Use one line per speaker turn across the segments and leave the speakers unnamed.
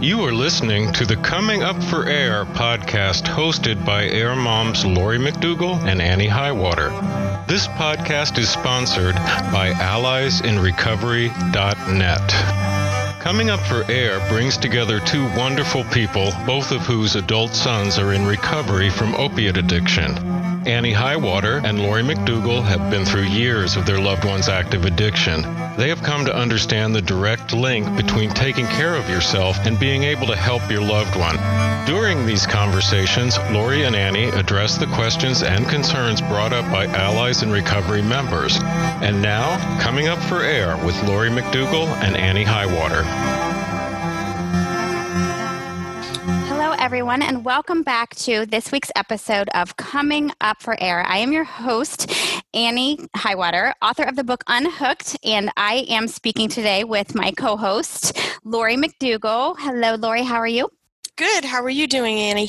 You are listening to the Coming Up for Air podcast hosted by Air Moms Lori McDougall and Annie Highwater. This podcast is sponsored by AlliesInRecovery.net. Coming Up for Air brings together two wonderful people, both of whose adult sons are in recovery from opiate addiction. Annie Highwater and Lori McDougall have been through years of their loved one's active addiction. They have come to understand the direct link between taking care of yourself and being able to help your loved one. During these conversations, Lori and Annie address the questions and concerns brought up by Allies in Recovery members. And now, coming up for air with Lori McDougall and Annie Highwater.
Everyone, and welcome back to this week's episode of Coming Up for Air. I am your host, Annie Highwater, author of the book Unhooked, and I am speaking today with my co host, Lori McDougall. Hello, Lori, how are you?
Good. How are you doing, Annie?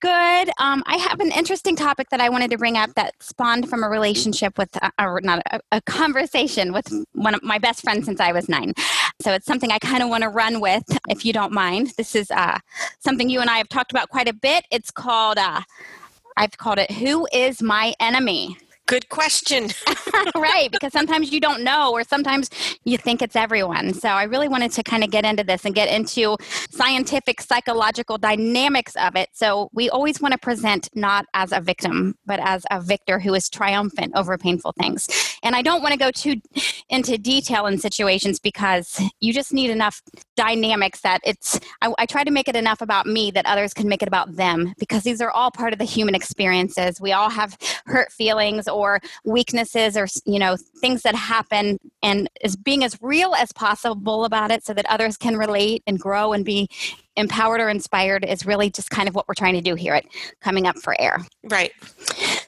Good. Um, I have an interesting topic that I wanted to bring up that spawned from a relationship with, uh, or not a, a, conversation with one of my best friends since I was nine. So it's something I kind of want to run with, if you don't mind. This is uh, something you and I have talked about quite a bit. It's called, uh, I've called it Who is My Enemy?
Good question.
right, because sometimes you don't know, or sometimes you think it's everyone. So I really wanted to kind of get into this and get into scientific, psychological dynamics of it. So we always want to present not as a victim, but as a victor who is triumphant over painful things. And I don't want to go too into detail in situations because you just need enough dynamics that it's, I, I try to make it enough about me that others can make it about them because these are all part of the human experiences. We all have hurt feelings or weaknesses or you know things that happen and is being as real as possible about it so that others can relate and grow and be empowered or inspired is really just kind of what we're trying to do here at coming up for air.
Right.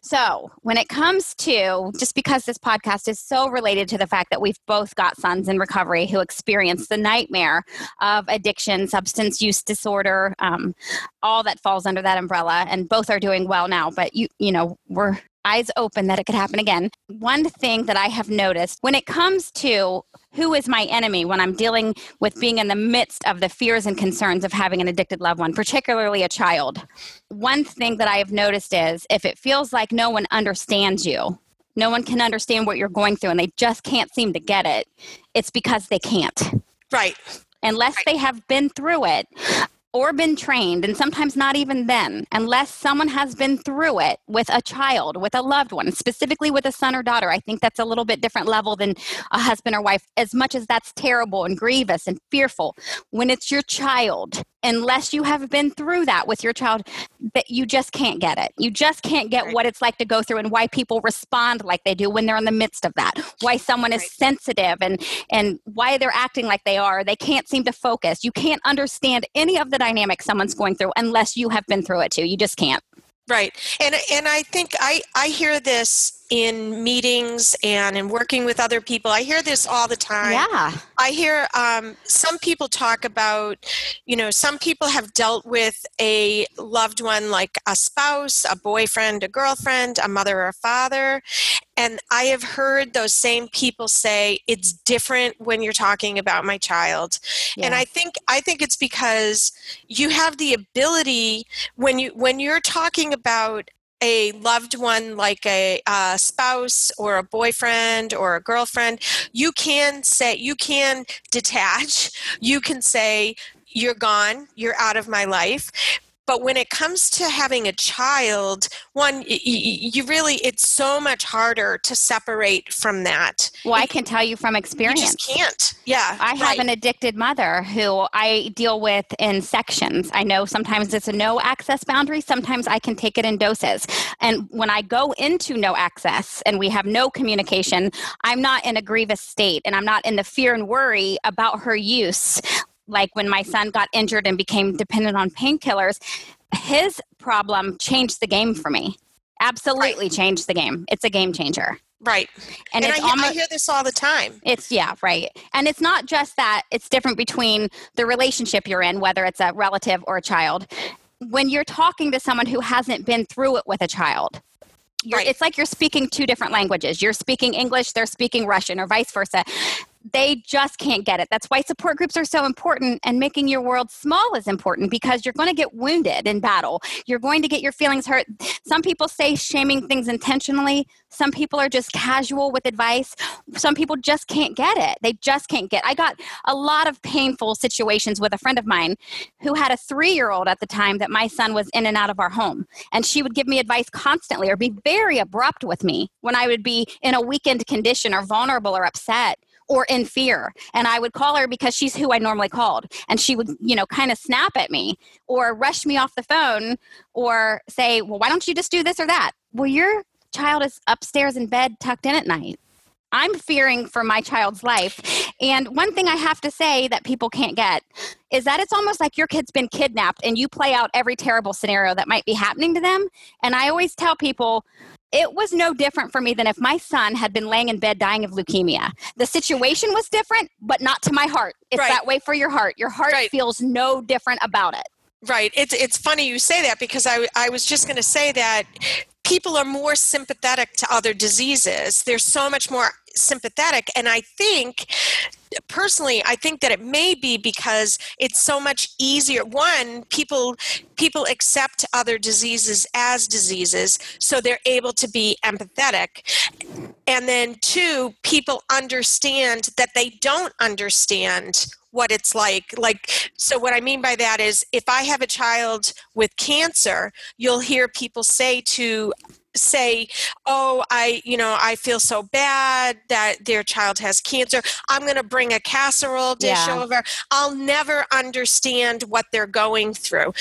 So when it comes to just because this podcast is so related to the fact that we've both got sons in recovery who experience the nightmare of addiction substance use disorder um, all that falls under that umbrella and both are doing well now but you you know we're eyes open that it could happen again. One thing that I have noticed when it comes to who is my enemy when I'm dealing with being in the midst of the fears and concerns of having an addicted loved one, particularly a child, one thing that I have noticed is if it feels like no one understands you, no one can understand what you're going through and they just can't seem to get it, it's because they can't.
Right
unless they have been through it or been trained, and sometimes not even then, unless someone has been through it with a child, with a loved one, specifically with a son or daughter. I think that's a little bit different level than a husband or wife, as much as that's terrible and grievous and fearful. When it's your child, unless you have been through that with your child, that you just can't get it. You just can't get right. what it's like to go through and why people respond like they do when they're in the midst of that. Why someone is right. sensitive and and why they're acting like they are. They can't seem to focus. You can't understand any of the dynamic someone's going through unless you have been through it too. You just can't.
Right. And and I think I I hear this in meetings and in working with other people. I hear this all the time.
Yeah.
I hear um, some people talk about, you know, some people have dealt with a loved one like a spouse, a boyfriend, a girlfriend, a mother or a father. And I have heard those same people say it's different when you're talking about my child. Yeah. And I think I think it's because you have the ability when you when you're talking about a loved one like a, a, spouse or a boyfriend or a girlfriend you can say you can detach you can say you're gone you're out of my life but when it comes to having a child one you really it's so much harder to separate from that.
Well i can tell you from experience you
just can't. Yeah
i have an addicted mother who i deal with in sections. I know sometimes it's a no access boundary. Sometimes i can take it in doses. And when i go into no access and we have no communication i'm not in a grievous state and i'm not in the fear and worry about her use like when my son got injured and became dependent on painkillers, his problem changed the game for me. Absolutely right. changed the game. It's a game changer.
Right. And, and I, almost, I hear this all the time.
It's, yeah, right. And it's not just that, it's different between the relationship you're in, whether it's a relative or a child. When you're talking to someone who hasn't been through it with a child, right. it's like you're speaking two different languages. You're speaking English, they're speaking Russian, or vice versa they just can't get it. That's why support groups are so important and making your world small is important because you're going to get wounded in battle. You're going to get your feelings hurt. Some people say shaming things intentionally. Some people are just casual with advice. Some people just can't get it. They just can't get. It. I got a lot of painful situations with a friend of mine who had a 3-year-old at the time that my son was in and out of our home. And she would give me advice constantly or be very abrupt with me when I would be in a weakened condition or vulnerable or upset or in fear. And I would call her because she's who I normally called. And she would, you know, kind of snap at me or rush me off the phone or say, well, why don't you just do this or that? Well, your child is upstairs in bed tucked in at night. I'm fearing for my child's life. And one thing I have to say that people can't get is that it's almost like your kid's been kidnapped and you play out every terrible scenario that might be happening to them. And I always tell people, it was no different for me than if my son had been laying in bed dying of leukemia. The situation was different, but not to my heart. It's right. that way for your heart. Your heart right. feels no different about it.
Right. It's it's funny you say that because I I was just going to say that people are more sympathetic to other diseases. They're so much more sympathetic and I think personally i think that it may be because it's so much easier one people people accept other diseases as diseases so they're able to be empathetic. And then two people understand that they don't understand what it's like like so what i mean by that is if i have a child with cancer you'll hear people say to say oh i you know i feel so bad that their child has cancer. I'm going to bring a casserole dish yeah. over. I'll never understand what they're going through.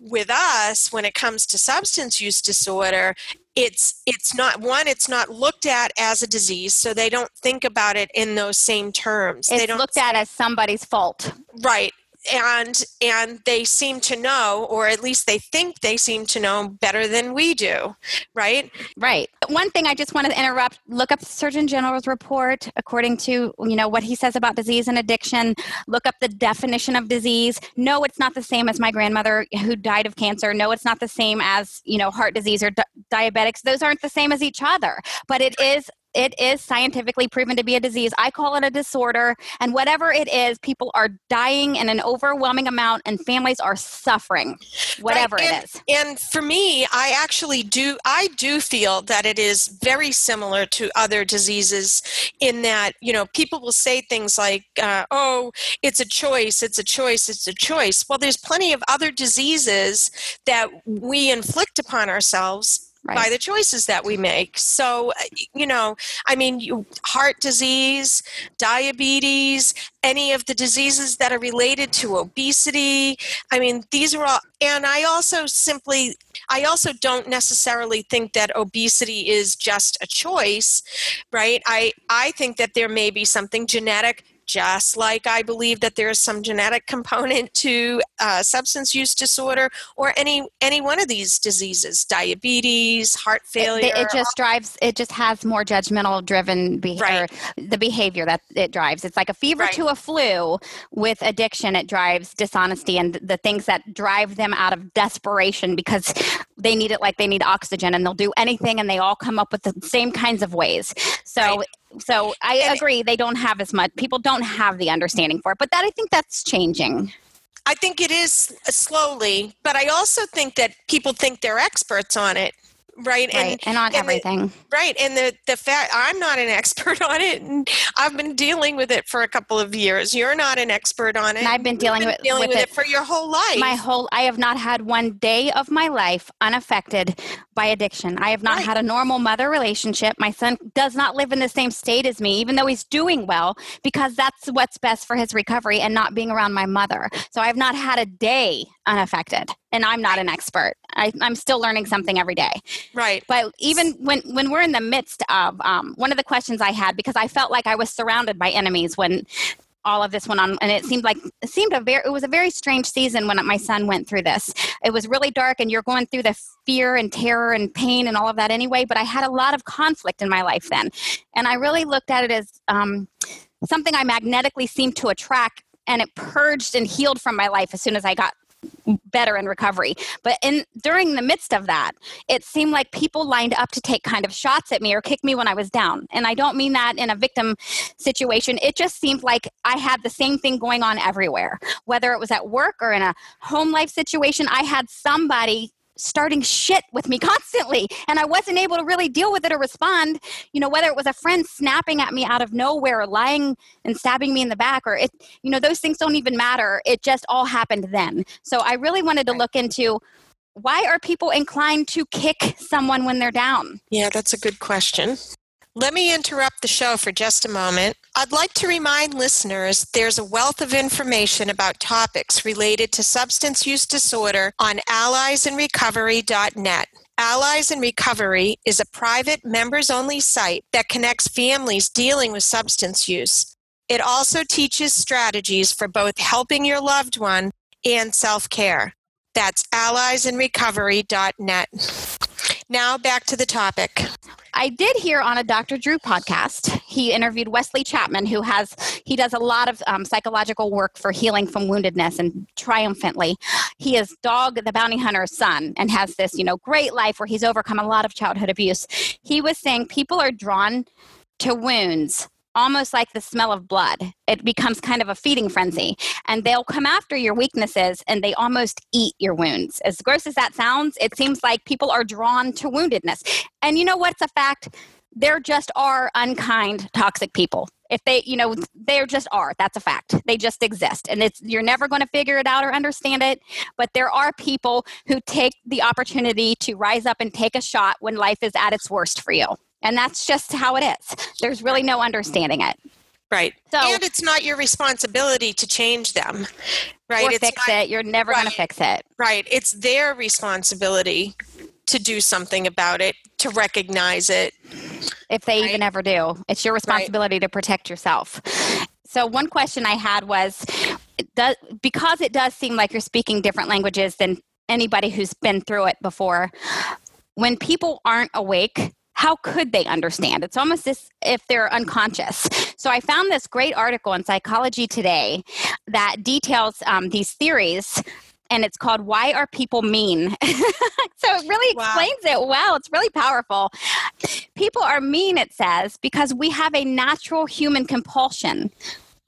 With us when it comes to substance use disorder it's it's not one it's not looked at as a disease so they don't think about it in those same terms.
It's
they don't
looked at as somebody's fault.
Right and and they seem to know or at least they think they seem to know better than we do right?
Right. One thing i just want to interrupt look up the surgeon general's report according to you know what he says about disease and addiction. Look up the definition of disease. No it's not the same as my grandmother who died of cancer. No it's not the same as you know heart disease or di- diabetics. Those aren't the same as each other. But it is it is scientifically proven to be a disease. I call it a disorder. And whatever it is, people are dying in an overwhelming amount and families are suffering, whatever
right. and,
it is.
And for me, I actually do, I do feel that it is very similar to other diseases in that, you know, people will say things like, uh, oh, it's a choice, it's a choice, it's a choice. Well, there's plenty of other diseases that we inflict upon ourselves Right. by the choices that we make. So, uh, you know, I mean, you, heart disease, diabetes, any of the diseases that are related to obesity. I mean, these are all, and I also simply, I also don't necessarily think that obesity is just a choice, right? I, I think that there may be something genetic just like I believe that there is some genetic component to uh, substance use disorder or any any one of these diseases, diabetes, heart failure.
It, it just drives. It just has more judgmental driven behavior. Right. The behavior that it drives. It's like a fever right. to a flu. With addiction, it drives dishonesty and the things that drive them out of desperation because they need it like they need oxygen, and they'll do anything, and they all come up with the same kinds of ways. So. Right so I and agree they don't have as much people don't have the understanding for it but that I think that's changing.
I think it is slowly, but I also think that people think they're experts on it right,
right. And, and on and everything.
the, right and the the fact i'm not an expert on it and i've been dealing with it for a couple of years. You're not an expert on it.
And i've been dealing,
been
with,
dealing
with,
with
it,
it for your whole life.
my whole i have not had one day of my life unaffected by addiction. I have not right. had a normal mother relationship. My son does not live in the same state as me even though he's doing well because that's what's best for his recovery and not being around my mother. So i've not had a day unaffected and i'm not an expert. I, am still learning something every day.
Right.
But even when when we're in the midst of um, one of the questions i had because i felt like i was surrounded by enemies when all of this went on and it seemed like it seemed a very it was a very strange season when my son went through this. It was really dark and you're going through the fear and terror and pain and all of that anyway but i had a lot of conflict in my life then. And i really looked at it as um, something i magnetically seemed to attract and it purged and healed from my life as soon as i got better in recovery. But in during the midst of that, it seemed like people lined up to take kind of shots at me or kick me when I was down. And I don't mean that in a victim situation. It just seemed like I had the same thing going on everywhere. Whether it was at work or in a home life situation, I had somebody starting shit with me constantly and i wasn't able to really deal with it or respond you know whether it was a friend snapping at me out of nowhere or lying and stabbing me in the back or it you know those things don't even matter. It just all happened then. So i really wanted to look into why are people inclined to kick someone when they're down?
Yeah that's a good question let me interrupt the show for just a moment. I'd like to remind listeners there's a wealth of information about topics related to substance use disorder on alliesinrecovery.net. Allies in Recovery is a private, members only site that connects families dealing with substance use. It also teaches strategies for both helping your loved one and self care. That's alliesinrecovery.net. Now back to the topic.
I did hear on a Dr. Drew podcast, he interviewed Wesley Chapman, who has, he does a lot of um, psychological work for healing from woundedness and triumphantly. He is Dog the Bounty Hunter's son and has this, you know, great life where he's overcome a lot of childhood abuse. He was saying people are drawn to wounds almost like the smell of blood. It becomes kind of a feeding frenzy. And they'll come after your weaknesses and they almost eat your wounds. As gross as that sounds, it seems like people are drawn to woundedness. And you know what's a fact? There just are unkind, toxic people. If they, you know, they just are. That's a fact. They just exist. And it's you're never going to figure it out or understand it. But there are people who take the opportunity to rise up and take a shot when life is at its worst for you. And that's just how it is. There's really no understanding it.
Right. So, and it's not your responsibility to change them. Right.
Or
it's
fix
not,
it. You're never right, going to fix it.
Right. It's their responsibility to do something about it, to recognize it.
If they right? even ever do, it's your responsibility right. to protect yourself. So, one question I had was does, because it does seem like you're speaking different languages than anybody who's been through it before, when people aren't awake how could they understand? It's almost as if they're unconscious. So I found this great article in Psychology Today that details um, these theories and it's called Why Are People Mean? so it really explains wow. it well. It's really powerful. People are mean, it says, because we have a natural human compulsion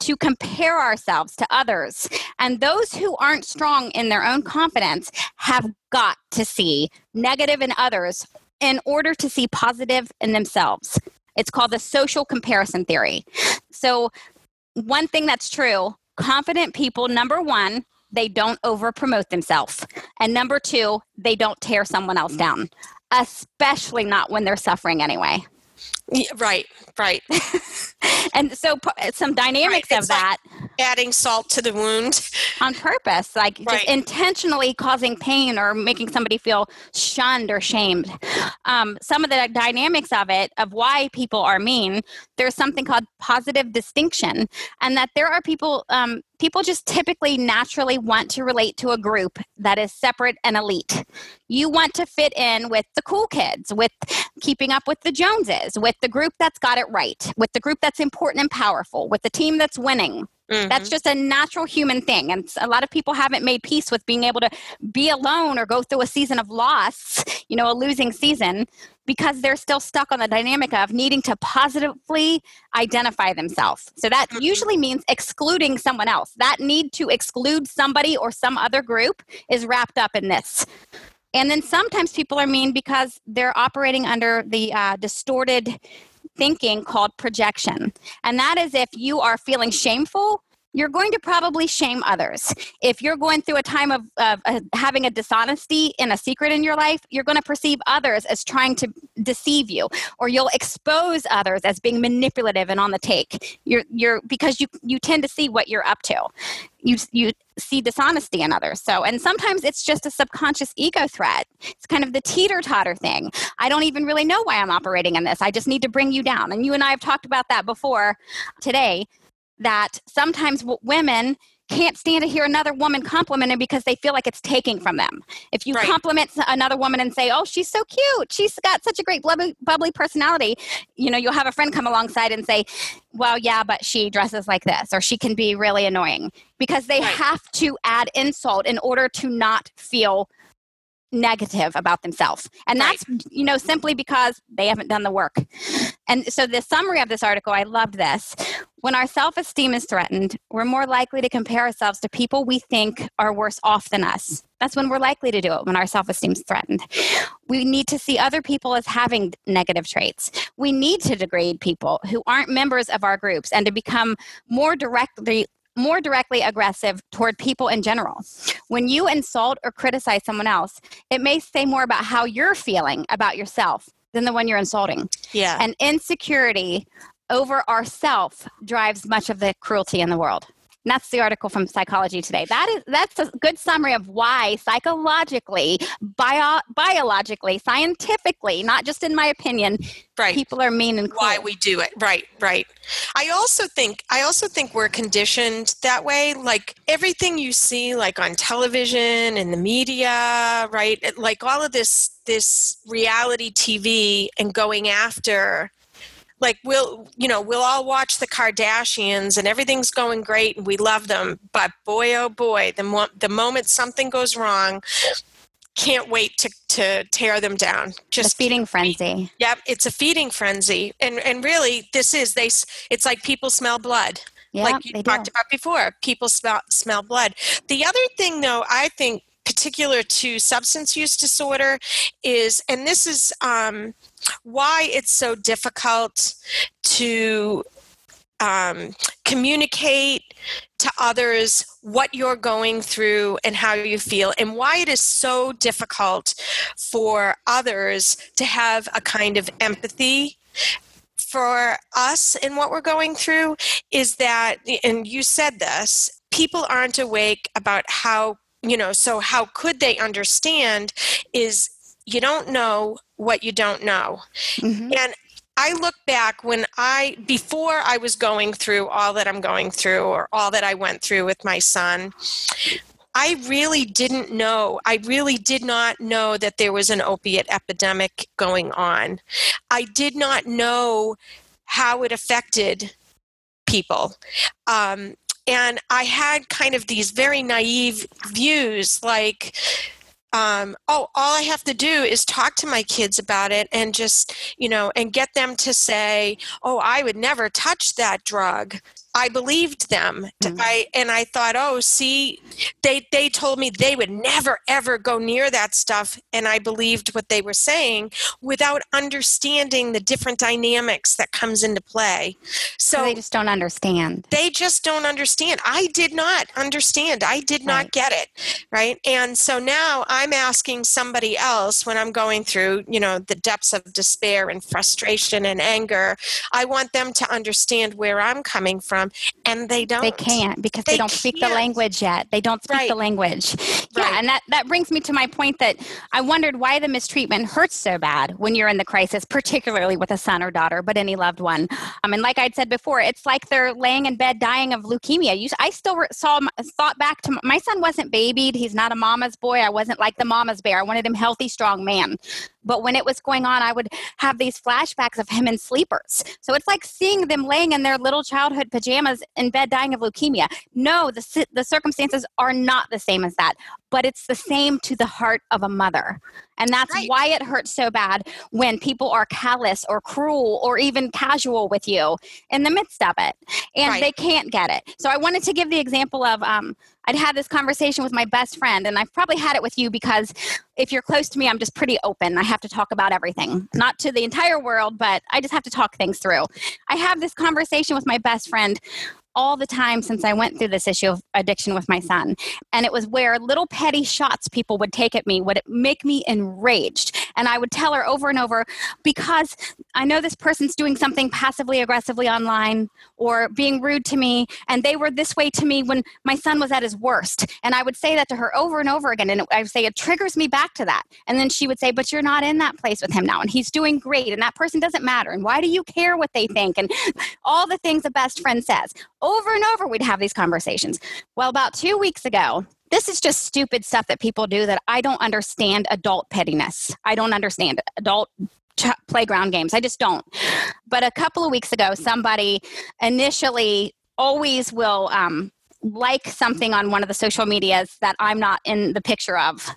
to compare ourselves to others. And those who aren't strong in their own confidence have got to see negative in others in order to see positive in themselves. It's called the social comparison theory. So, one thing that's true confident people, number one, they don't over promote themselves. And number two, they don't tear someone else down, especially not when they're suffering anyway.
Yeah, right, right.
and so some dynamics right. of that
like adding salt to the wound
on purpose like right. just intentionally causing pain or making somebody feel shunned or shamed um, some of the dynamics of it of why people are mean there's something called positive distinction and that there are people um, people just typically naturally want to relate to a group that is separate and elite. You want to fit in with the cool kids, with keeping up with the Joneses, with the group that's got it right, with the group that's important and powerful, with the team that's winning. Mm-hmm. That's just a natural human thing. And a lot of people haven't made peace with being able to be alone or go through a season of loss, you know, a losing season, because they're still stuck on the dynamic of needing to positively identify themselves. So that mm-hmm. usually means excluding someone else. That need to exclude somebody or some other group is wrapped up in this. And then sometimes people are mean because they're operating under the uh, distorted thinking called projection. And that is if you are feeling shameful you're going to probably shame others. If you're going through a time of, of uh, having a dishonesty in a secret in your life, you're going to perceive others as trying to deceive you, or you'll expose others as being manipulative and on the take. You're, you're because you you tend to see what you're up to. You you see dishonesty in others. So, and sometimes it's just a subconscious ego threat. It's kind of the teeter totter thing. I don't even really know why I'm operating in this. I just need to bring you down. And you and I have talked about that before today that sometimes women can't stand to hear another woman complimented because they feel like it's taking from them. If you
Right.
compliment another woman and say, "Oh, she's so cute. She's got such a great bubbly, bubbly personality," you know, you'll have a friend come alongside and say, "Well, yeah, but she dresses like this or she can be really annoying." Because they
Right.
have to add insult in order to not feel negative about themselves. And
Right.
that's, you know, simply because they haven't done the work. And so the summary of this article, I loved this. When our self esteem is threatened, we're more likely to compare ourselves to people we think are worse off than us. That's when we're likely to do it, when our self esteem is threatened. We need to see other people as having negative traits. We need to degrade people who aren't members of our groups and to become more directly more directly aggressive toward people in general. When you insult or criticize someone else, it may say more about how you're feeling about yourself than the one you're insulting.
Yeah.
And insecurity over ourself drives much of the cruelty in the world. And that's the article from Psychology Today. That is that's a good summary of why psychologically, bio, biologically, scientifically, not just in my opinion,
right.
people are mean and cruel.
why we do it right right i also think i also think we're conditioned that way like everything you see like on television and the media right like all of this this reality tv and going after like we'll you know we'll all watch the kardashians and everything's going great and we love them but boy oh boy the, mo- the moment something goes wrong can't wait to, to tear them down
the
just
feeding frenzy.
Yep, it's a feeding frenzy, and and really, this is they. It's like people smell blood,
Yeah,
like you
they do.
talked about before. People smell smell blood. The other thing, though, I think particular to substance use disorder is, and this is um, why it's so difficult to um, communicate to others what you're going through and how you feel, and why it is so difficult for others to have a kind of empathy for us in what we're going through is that, and you said this, people aren't awake about how, you know, so how could they understand is you don't know what you don't know.
Mhm.
And I look back when I, before I was going through all that I'm going through or all that I went through with my son, I really didn't know. I really did not know that there was an opiate epidemic going on. I did not know how it affected people. Um, and I had kind of these very naive views like, um, oh, all I have to do is talk to my kids about it and just, you know, and get them to say, oh, I would never touch that drug. I believed them.
Mhm.
I and I thought, oh, see, they they told me they would never ever go near that stuff, and I believed what they were saying without understanding the different dynamics that comes into play.
So
So
they just don't understand.
they just don't understand. I did not understand. I did not get it, right? And so now I'm asking somebody else when I'm going through, you know, the depths of despair and frustration and anger. I want them to understand where I'm coming from, and they don't.
They can't because they,
They
don't speak the
can't.
language yet. They don't speak the
Right.
language. Yeah, and that, that brings me to my point that I wondered why the mistreatment hurts so bad when you're in the crisis, particularly with a son or daughter, but any loved one. Um, and like I'd said before, it's like they're laying in bed dying of leukemia. You, I still saw thought back to my son wasn't babied. He's not a mama's boy. I wasn't like the mama's bear. I wanted him healthy, strong man. But when it was going on, I would have these flashbacks of him in sleepers. So it's like seeing them laying in their little childhood pajamas in bed dying of leukemia. No, the, the circumstances are not the same as that, but it's the same to the heart of a mother. And that's
Right.
why it hurts so bad when people are callous or cruel or even casual with you in the midst of it. And
Right.
they can't get it. So I wanted to give the example of um, I'd had this conversation with my best friend, and I've probably had it with you because if you're close to me, I'm just pretty open. I have to talk about everything, not to the entire world, but I just have to talk things through. I have this conversation with my best friend all the time since I went through this issue of addiction with my son. And it was where little petty shots people would take at me would make me enraged. And I would tell her over and over because I know this person's doing something passively aggressively online or being rude to me. And they were this way to me when my son was at his worst. And I would say that to her over and over again. And I would say, it triggers me back to that. And then she would say, but you're not in that place with him now. And he's doing great. And that person doesn't matter. And why do you care what they think? And all the things a best friend says. Over and over, we'd have these conversations. Well, about two weeks ago, this is just stupid stuff that people do that I don't understand adult pettiness. I don't understand adult ch- playground games. I just don't. But a couple of weeks ago, somebody initially always will um, like something on one of the social medias that I'm not in the picture of.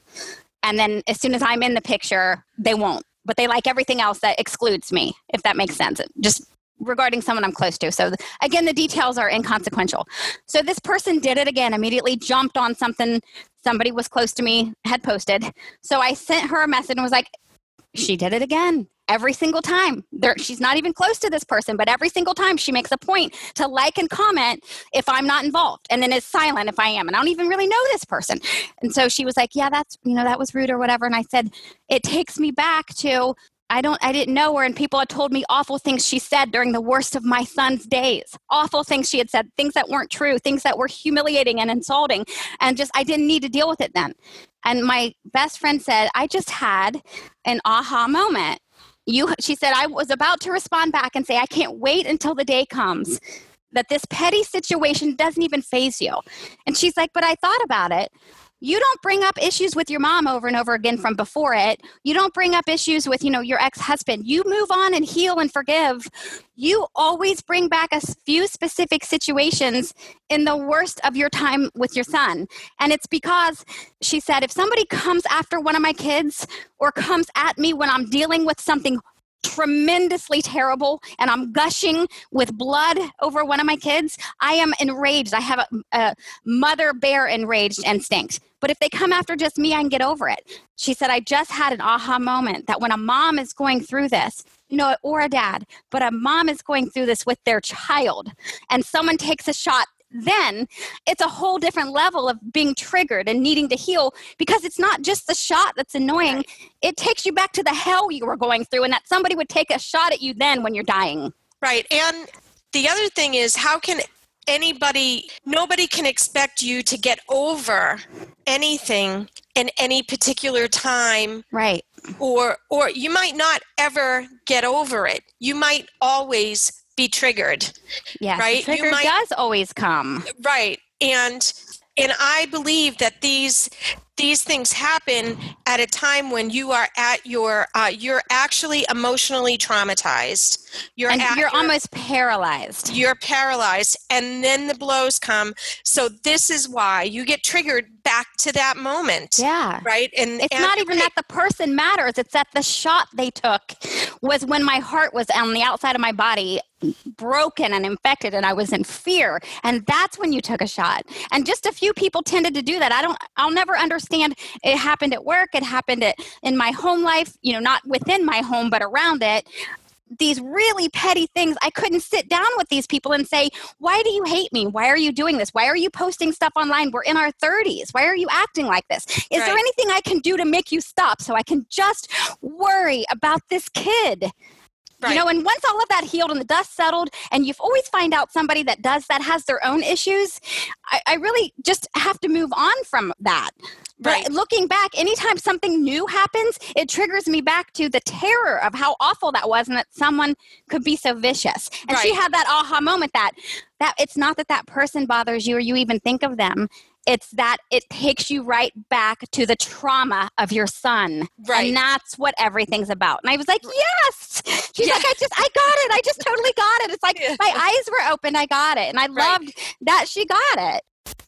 And then as soon as I'm in the picture, they won't. But they like everything else that excludes me, if that makes sense. Just regarding someone I'm close to. So again, the details are inconsequential. So this person did it again, immediately jumped on something somebody was close to me had posted. So I sent her a message and was like, she did it again every single time. There, she's not even close to this person, but every single time she makes a point to like and comment if I'm not involved, and then is silent if I am, and I don't even really know this person. And so she was like, "Yeah, that's you know that was rude or whatever." And I said, "It takes me back to I don't I didn't know her and people had told me awful things she said during the worst of my son's days. Awful things she had said, things that weren't true, things that were humiliating and insulting and just I didn't need to deal with it then. And my best friend said, "I just had an aha moment." You she said I was about to respond back and say, "I can't wait until the day comes." That this petty situation doesn't even phase you. And she's like, But I thought about it you don't bring up issues with your mom over and over again from before it. You don't bring up issues with you know your ex-husband. You move on and heal and forgive. You always bring back a few specific situations in the worst of your time with your son. And it's because she said if somebody comes after one of my kids or comes at me when i'm dealing with something tremendously terrible and I'm gushing with blood over one of my kids, I am enraged. I have a, a, mother bear enraged instinct. But if they come after just me, I can get over it. She said, I just had an aha moment that when a mom is going through this, you know, or a dad, but a mom is going through this with their child and someone takes a shot then it's a whole different level of being triggered and needing to heal because it's not just the shot that's annoying. Right. It takes you back to the hell you were going through and that somebody would take a shot at you then when you're dying.
Right. And the other thing is, how can anybody, nobody can expect you to get over anything in any particular time.
Right.
Or, or you might not ever get over it. You might always be triggered.
Yeah,
right.
trigger might, does always come.
Right, and and I believe that these these things happen at a time when you are at your uh, you're actually emotionally traumatized
you're and you're your, almost paralyzed
you're paralyzed and then the blows come so this is why you get triggered back to that moment
yeah.
right?
And it's and, not even that the person matters it's that the shot they took was when my heart was on the outside of my body broken and infected and I was in fear. And that's when you took a shot. And just a few people tended to do that. I don't I'll never understand it happened at work it happened at, in my home life you know not within my home but around it these really petty things. I couldn't sit down with these people and say, Why do you hate me? Why are you doing this? Why are you posting stuff online? We're in our 30s. Why are you acting like this? Is right. there anything I can do to make you stop so I can just worry about this kid? Right. You know, and once all of that healed and the dust settled, and you've always find out somebody that does that has their own issues, I, I really just have to move on from that. Right. But looking back, anytime something new happens, it triggers me back to the terror of how awful that was and that someone could be so vicious. And right. she had that aha moment that that it's not that that person bothers you or you even think of them it's that it takes you right back to the trauma of your son.
Right.
And that's what everything's about. And I was like, yes. She's yeah. like, I just, I got it. I just totally got it. It's like yeah. my eyes were open. I got it. And I loved right. that she got it.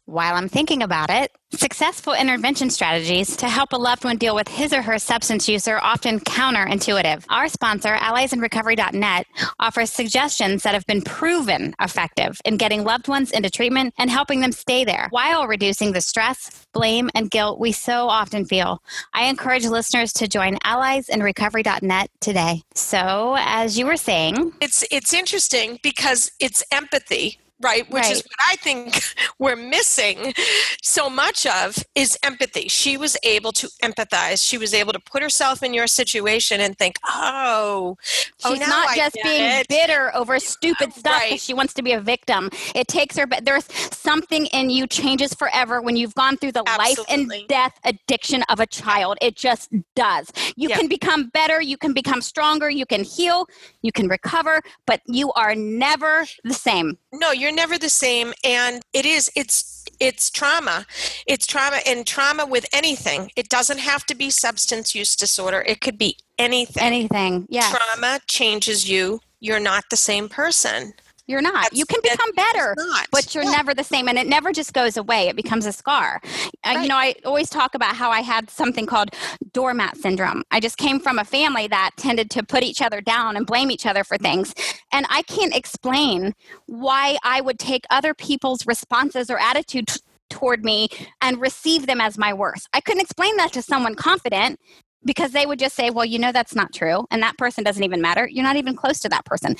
While I'm thinking about it, successful intervention strategies to help a loved one deal with his or her substance use are often counterintuitive. Our sponsor, alliesinrecovery.net, offers suggestions that have been proven effective in getting loved ones into treatment and helping them stay there while reducing the stress, blame, and guilt we so often feel. I encourage listeners to join alliesinrecovery.net today. So, as you were saying,
it's it's interesting because it's empathy right which
Right.
is what i think we're missing so much of is empathy she was able to empathize she was able to put herself in your situation and think oh oh,
She's
now
not
I
just being
it.
bitter over stupid stuff
Right.
she wants to be a victim. It takes her, but there's something in you changes forever when you've gone through the life and death addiction of a child. It just does. You can become better, you can become stronger, you can heal, you can recover, but you are never the same.
No you're never the same and it is it's it's trauma. It's trauma and trauma with anything. It doesn't have to be substance use disorder. It could be anything.
Anything. Yeah.
trauma changes you. You're not the same person
You're not.
That's-
you can become better. But you're
Yeah.
never the same and it never just goes away. It becomes a scar. Uh, you know i always talk about how i had something called doormat syndrome. I just came from a family that tended to put each other down and blame each other for things and i can't explain why i would take other people's responses or attitude t- toward me and receive them as my worth i couldn't explain that to someone confident because they would just say well you know that's not true and that person doesn't even matter. You're not even close to that person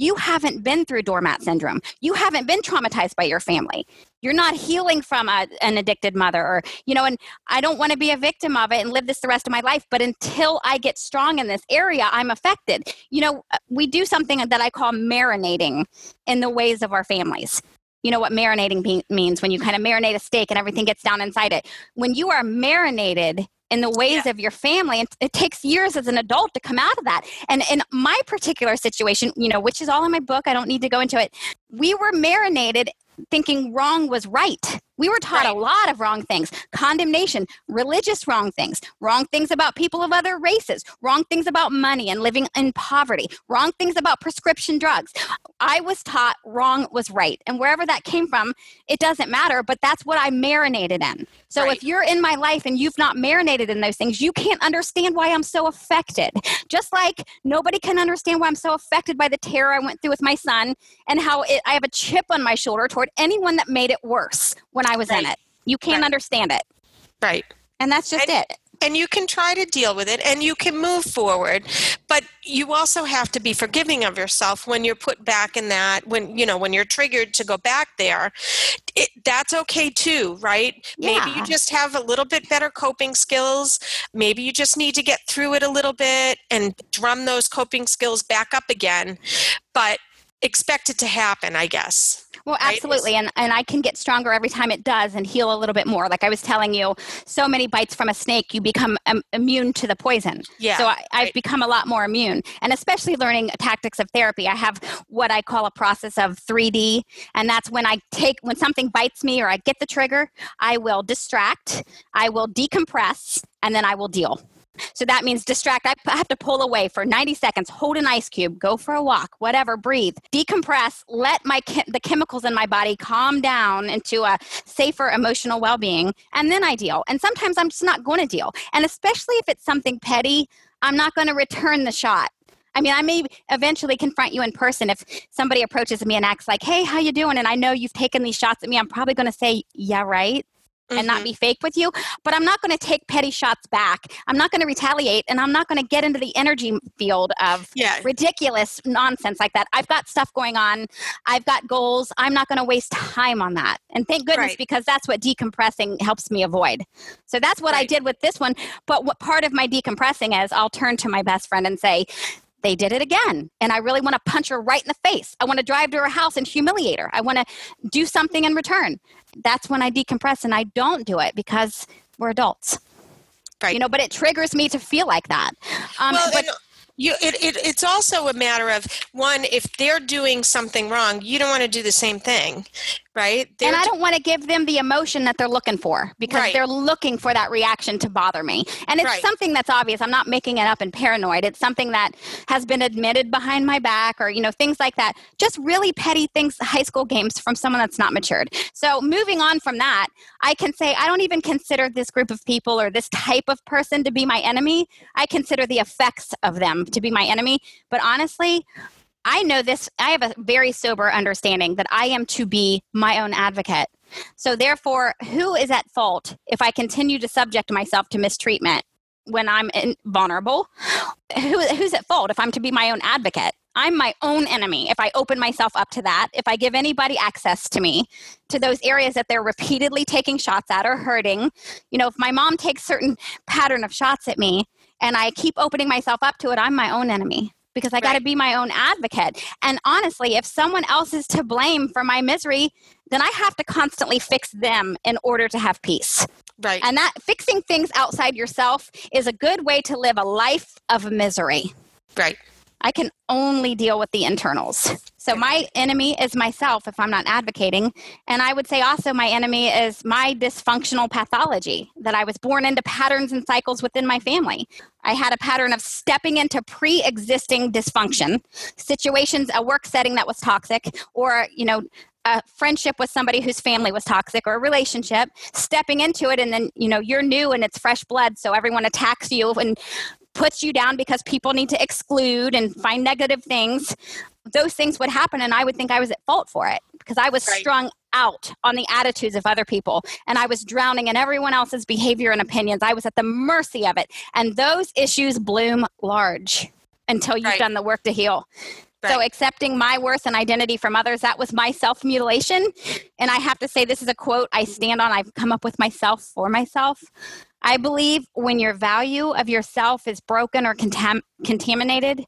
you haven't been through doormat syndrome. You haven't been traumatized by your family. You're not healing from a, an addicted mother, or, you know, and I don't want to be a victim of it and live this the rest of my life. But until I get strong in this area, I'm affected. You know, uh, we do something that I call marinating in the ways of our families. You know what marinating means when you kind of marinate a steak and everything gets down inside it. When you are marinated in the ways of your family, and it takes years as an adult to come out of that. And in my particular situation, you know, which is all in my book, I don't need to go into it. We were marinated thinking wrong was right. We were taught a lot of wrong things condemnation, religious wrong things, wrong things about people of other races, wrong things about money and living in poverty, wrong things about prescription drugs. I was taught wrong was right. And wherever that came from, it doesn't matter, but that's what I marinated in. So
Right.
if you're in my life and you've not marinated in those things, you can't understand why I'm so affected. Just like nobody can understand why I'm so affected by the terror I went through with my son and how it, I have a chip on my shoulder toward anyone that made it worse when I was in it. You can't
Right.
understand it.
right
And that's just
And-
it.
and you can try to deal with it and you can move forward but you also have to be forgiving of yourself when you're put back in that when you know when you're triggered to go back there it, that's okay too right
Yeah.
maybe you just have a little bit better coping skills maybe you just need to get through it a little bit and drum those coping skills back up again but expect it to happen i guess
Well,
right?
absolutely. And, and I can get stronger every time it does and heal a little bit more. Like I was telling you, so many bites from a snake, you become um, immune to the poison.
yeah
so I, I've
right.
become a lot more immune. And especially learning tactics of therapy. I have what I call a process of 3D. And that's when I take, when something bites me or I get the trigger, I will distract, I will decompress, and then I will deal. So that means distract. I have to pull away for 90 seconds, hold an ice cube, go for a walk, whatever, breathe, decompress, let my the chemicals in my body calm down into a safer emotional well-being, and then I deal. And sometimes I'm just not going to deal. And especially if it's something petty, I'm not going to return the shot. I mean, I may eventually confront you in person if somebody approaches me and acts like, "Hey, how you doing?" and I know you've taken these shots at me. I'm probably going to say, "Yeah, right." And not
Mhm.
be fake with you. But I'm not going to take petty shots back. I'm not going to retaliate, and I'm not going to get into the energy field of
yeah
ridiculous nonsense like that. I've got stuff going on. I've got goals. I'm not going to waste time on that. And thank goodness
Right.
because that's what decompressing helps me avoid. So that's what I did with this one. But what part of my decompressing is I'll turn to my best friend and say, they did it again. And I really want to punch her right in the face. I want to drive to her house and humiliate her. I want to do something in return. That's when I decompress and I don't do it because we're adults.
Right.
You know, but it triggers me to feel like that. Um,
well,
but
and you, it, it, it's also a matter of one, if they're doing something wrong, you don't want to do the same thing, right? They're
and I
do-
don't want to give them the emotion that they're looking for because
Right.
they're looking for that reaction to bother me. And it's
Right.
something that's obvious. I'm not making it up and paranoid. It's something that has been admitted behind my back or, you know, things like that. Just really petty things, high school games from someone that's not matured. So moving on from that, I can say I don't even consider this group of people or this type of person to be my enemy. I consider the effects of them to be my enemy. But honestly, I know this, I have a very sober understanding that I am to be my own advocate. So, therefore, who is at fault if I continue to subject myself to mistreatment when I'm vulnerable? Who, who's at fault if I'm to be my own advocate? I'm my own enemy if I open myself up to that, if I give anybody access to me, to those areas that they're repeatedly taking shots at or hurting. You know, if my mom takes certain pattern of shots at me and I keep opening myself up to it, I'm my own enemy because I right. got to be my own advocate. And honestly, if someone else is to blame for my misery, then I have to constantly fix them in order to have peace.
Right.
And that fixing things outside yourself is a good way to live a life of misery.
Right.
I can only deal with the internals. So my enemy is myself if I'm not advocating. And I would say also my enemy is my dysfunctional pathology that I was born into patterns and cycles within my family. I had a pattern of stepping into pre-existing dysfunction, situations, a work setting that was toxic, or, you know, a friendship with somebody whose family was toxic or a relationship stepping into it and then you know you're new and it's fresh blood so everyone attacks you and puts you down because people need to exclude and find negative things, those things would happen and I would think I was at fault for it because I was right. strung out on the attitudes of other people and I was drowning in everyone else's behavior and opinions. I was at the mercy of it. And those issues bloom large until you've right. done the work to heal. Right. So accepting my worth and identity from others, that was my self mutilation. And I have to say, this is a quote I stand on. I've come up with myself for myself. I believe when your value of yourself is broken or contam- contaminated,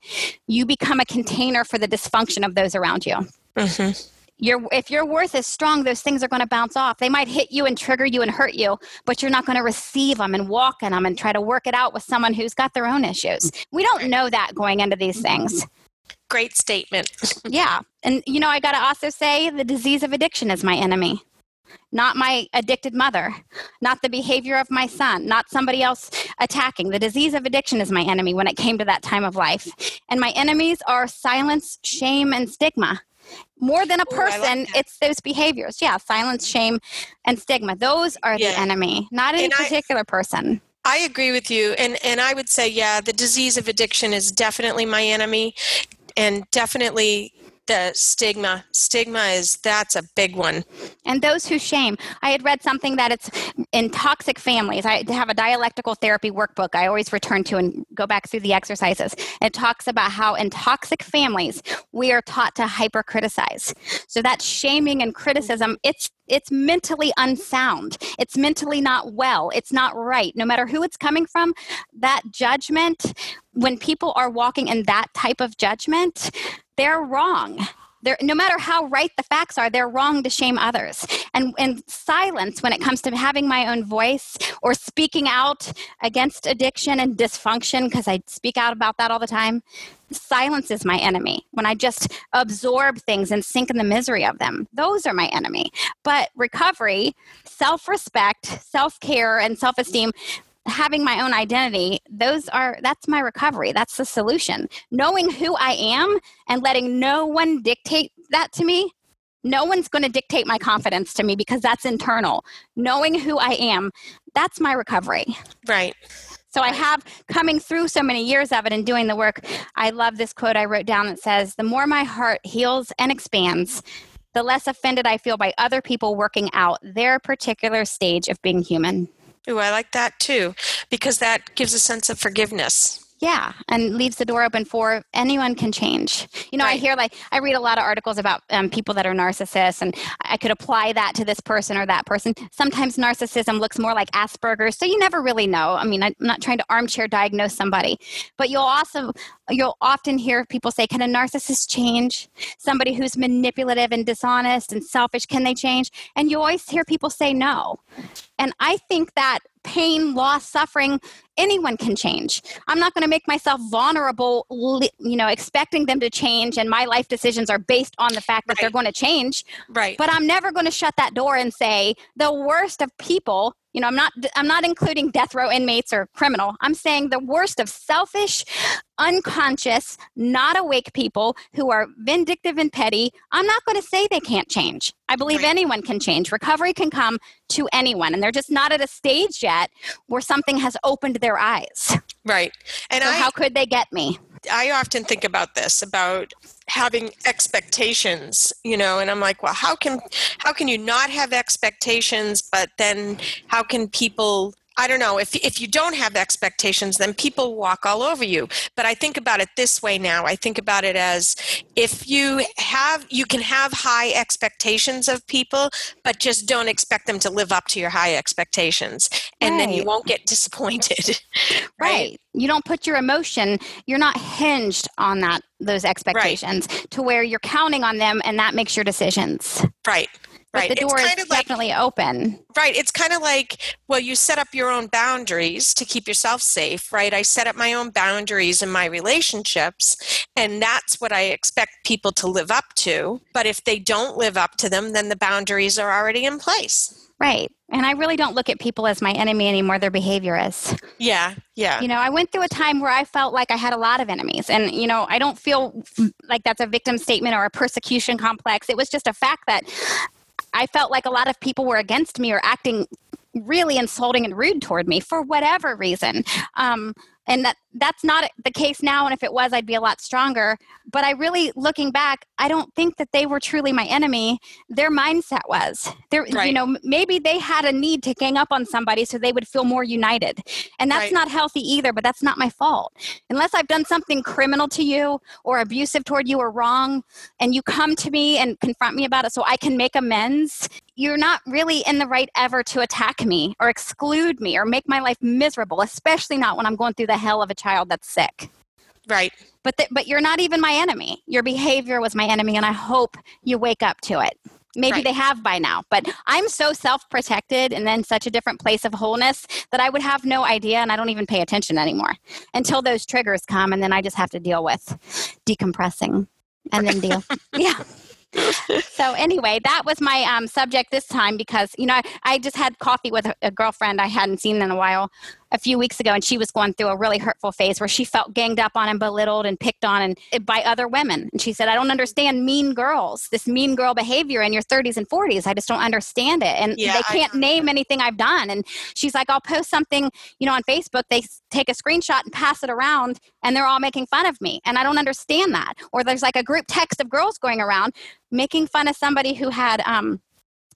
you become a container for the dysfunction of those around you. Mm-hmm. Your, if your worth is strong, those things are going to bounce off. They might hit you and trigger you and hurt you, but you're not going to receive them and walk in them and try to work it out with someone who's got their own issues. We don't know that going into these things.
Great statement.
yeah. And, you know, I got to also say the disease of addiction is my enemy not my addicted mother, not the behavior of my son, not somebody else attacking. The disease of addiction is my enemy when it came to that time of life. And my enemies are silence, shame, and stigma. More than a person, Ooh, like it's those behaviors. Yeah, silence, shame, and stigma. Those are yeah. the enemy, not any and particular I, person.
I agree with you. And, and I would say, yeah, the disease of addiction is definitely my enemy and definitely the stigma. Stigma is that's a big one.
And those who shame. I had read something that it's in toxic families. I have a dialectical therapy workbook. I always return to and go back through the exercises. It talks about how in toxic families we are taught to hyper criticize so that shaming and criticism it's it's mentally unsound. It's mentally not well. It's not right. No matter who it's coming from that judgment when people are walking in that type of judgment they're wrong. They're, no matter how right the facts are, they're wrong to shame others. And, and silence, when it comes to having my own voice or speaking out against addiction and dysfunction, because I speak out about that all the time, silence is my enemy. When I just absorb things and sink in the misery of them, those are my enemy. But recovery, self respect, self care, and self esteem having my own identity those are that's my recovery that's the solution knowing who i am and letting no one dictate that to me no one's going to dictate my confidence to me because that's internal knowing who i am that's my recovery
right
so I have coming through so many years of it and doing the work. I love this quote I wrote down that says, The more my heart heals and expands, the less offended I feel by other people working out their particular stage of being human.
Ooh, I like that too, because that gives a sense of forgiveness.
Yeah, and leaves the door open for anyone can change. You know, right. I hear like I read a lot of articles about um, people that are narcissists, and I could apply that to this person or that person. Sometimes narcissism looks more like Asperger's, so you never really know. I mean, I'm not trying to armchair diagnose somebody, but you'll also you'll often hear people say, "Can a narcissist change? Somebody who's manipulative and dishonest and selfish, can they change?" And you always hear people say no. And I think that pain, loss, suffering, anyone can change. I'm not going to make myself vulnerable, you know, expecting them to change, and my life decisions are based on the fact that right. they're going to change.
Right.
But I'm never going to shut that door and say the worst of people you know i'm not i'm not including death row inmates or criminal. I'm saying the worst of selfish unconscious not awake people who are vindictive and petty i'm not going to say they can't change. I believe right. anyone can change. Recovery can come to anyone and they're just not at a stage yet where something has opened their eyes.
Right.
And so I, how could they get me
I often think about this about having expectations, you know, and I'm like, well, how can how can you not have expectations, but then how can people I don't know if if you don't have expectations, then people walk all over you. But I think about it this way now. I think about it as if you have you can have high expectations of people, but just don't expect them to live up to your high expectations, and right. then you won't get disappointed.
right? right. You don't put your emotion. You're not hinged on that those expectations right. to where you're counting on them, and that makes your decisions.
Right right.
the door is definitely like, open.
Right. It's kind of like, well, you set up your own boundaries to keep yourself safe, right? I set up my own boundaries in my relationships, and that's what I expect people to live up to. But if they don't live up to them, then the boundaries are already in place.
Right. And I really don't look at people as my enemy anymore. Their behavior is.
Yeah. Yeah.
You know, I went through a time where I felt like I had a lot of enemies. And, you know, I don't feel like that's a victim statement or a persecution complex. It was just a fact that I felt like a lot of people were against me or acting really insulting and rude toward me for whatever reason. Um, and that that's not the case now and if it was i'd be a lot stronger. But i really looking back i don't think that they were truly my enemy. Their mindset was. There right. you know maybe they had a need to gang up on somebody so they would feel more united. And that's right. not healthy either but that's not my fault. Unless i've done something criminal to you or abusive toward you or wrong and you come to me and confront me about it so i can make amends you're not really in the right ever to attack me or exclude me or make my life miserable especially not when i'm going through the hell of a child that's sick.
Right.
But the, but you're not even my enemy. Your behavior was my enemy and I hope you wake up to it. Maybe right. they have by now, but I'm so self-protected and then such a different place of wholeness that I would have no idea and I don't even pay attention anymore until those triggers come and then I just have to deal with decompressing and then deal. yeah so anyway, that was my um, subject this time because you know I, I just had coffee with a, a, girlfriend I hadn't seen in a while a few weeks ago, and she was going through a really hurtful phase where she felt ganged up on and belittled and picked on and eh, by other women. And she said, "I don't understand mean girls, this mean girl behavior in your 30s and 40s. I just don't understand it." And yeah, they can't name anything I've done. And she's like, "I'll post something, you know, on Facebook. They take a screenshot and pass it around, and they're all making fun of me, and I don't understand that." Or there's like a group text of girls going around making fun of somebody who had um,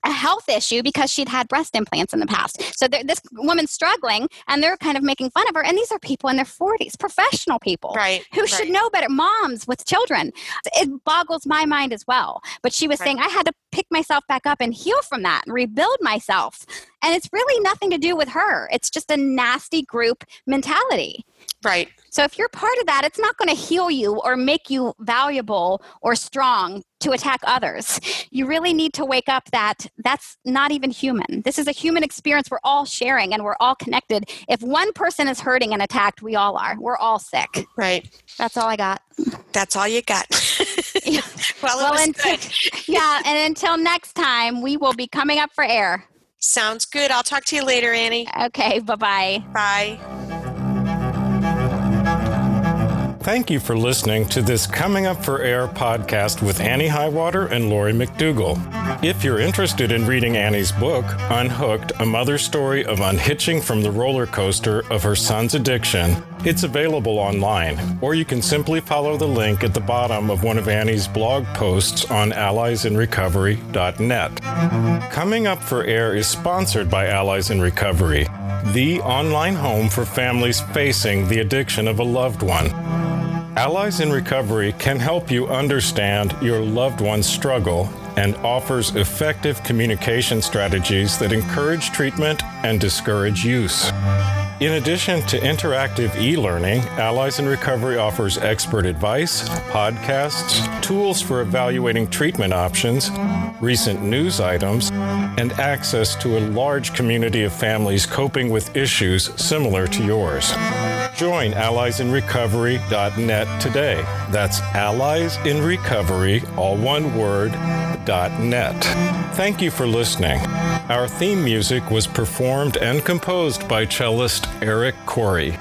a health issue because she'd had breast implants in the past. So this woman's struggling and they're kind of making fun of her. And these are people in their 40s, professional people
right,
who
right.
should know better, moms with children. It boggles my mind as well. But she was right. saying, I had to pick myself back up and heal from that and rebuild myself. And it's really nothing to do with her, it's just a nasty group mentality.
Right.
So if you're part of that, it's not going to heal you or make you valuable or strong to attack others. You really need to wake up that that's not even human. This is a human experience we're all sharing and we're all connected. If one person is hurting and attacked, we all are. We're all sick.
Right.
That's all I got.
That's all you got.
yeah. Well, well until, yeah, and until next time, we will be coming up for air.
Sounds good. I'll talk to you later, Annie.
Okay, bye-bye.
Bye.
Thank you for listening to this Coming Up for Air podcast with Annie Highwater and Lori McDougall. If you're interested in reading Annie's book, Unhooked A Mother's Story of Unhitching from the Roller Coaster of Her Son's Addiction, it's available online, or you can simply follow the link at the bottom of one of Annie's blog posts on alliesinrecovery.net. Coming Up for Air is sponsored by Allies in Recovery, the online home for families facing the addiction of a loved one. Allies in Recovery can help you understand your loved one's struggle and offers effective communication strategies that encourage treatment and discourage use. In addition to interactive e learning, Allies in Recovery offers expert advice, podcasts, tools for evaluating treatment options, recent news items, and access to a large community of families coping with issues similar to yours. Join alliesinrecovery.net today. That's alliesinrecovery, all one word, net. Thank you for listening. Our theme music was performed and composed by cellist Eric Corey.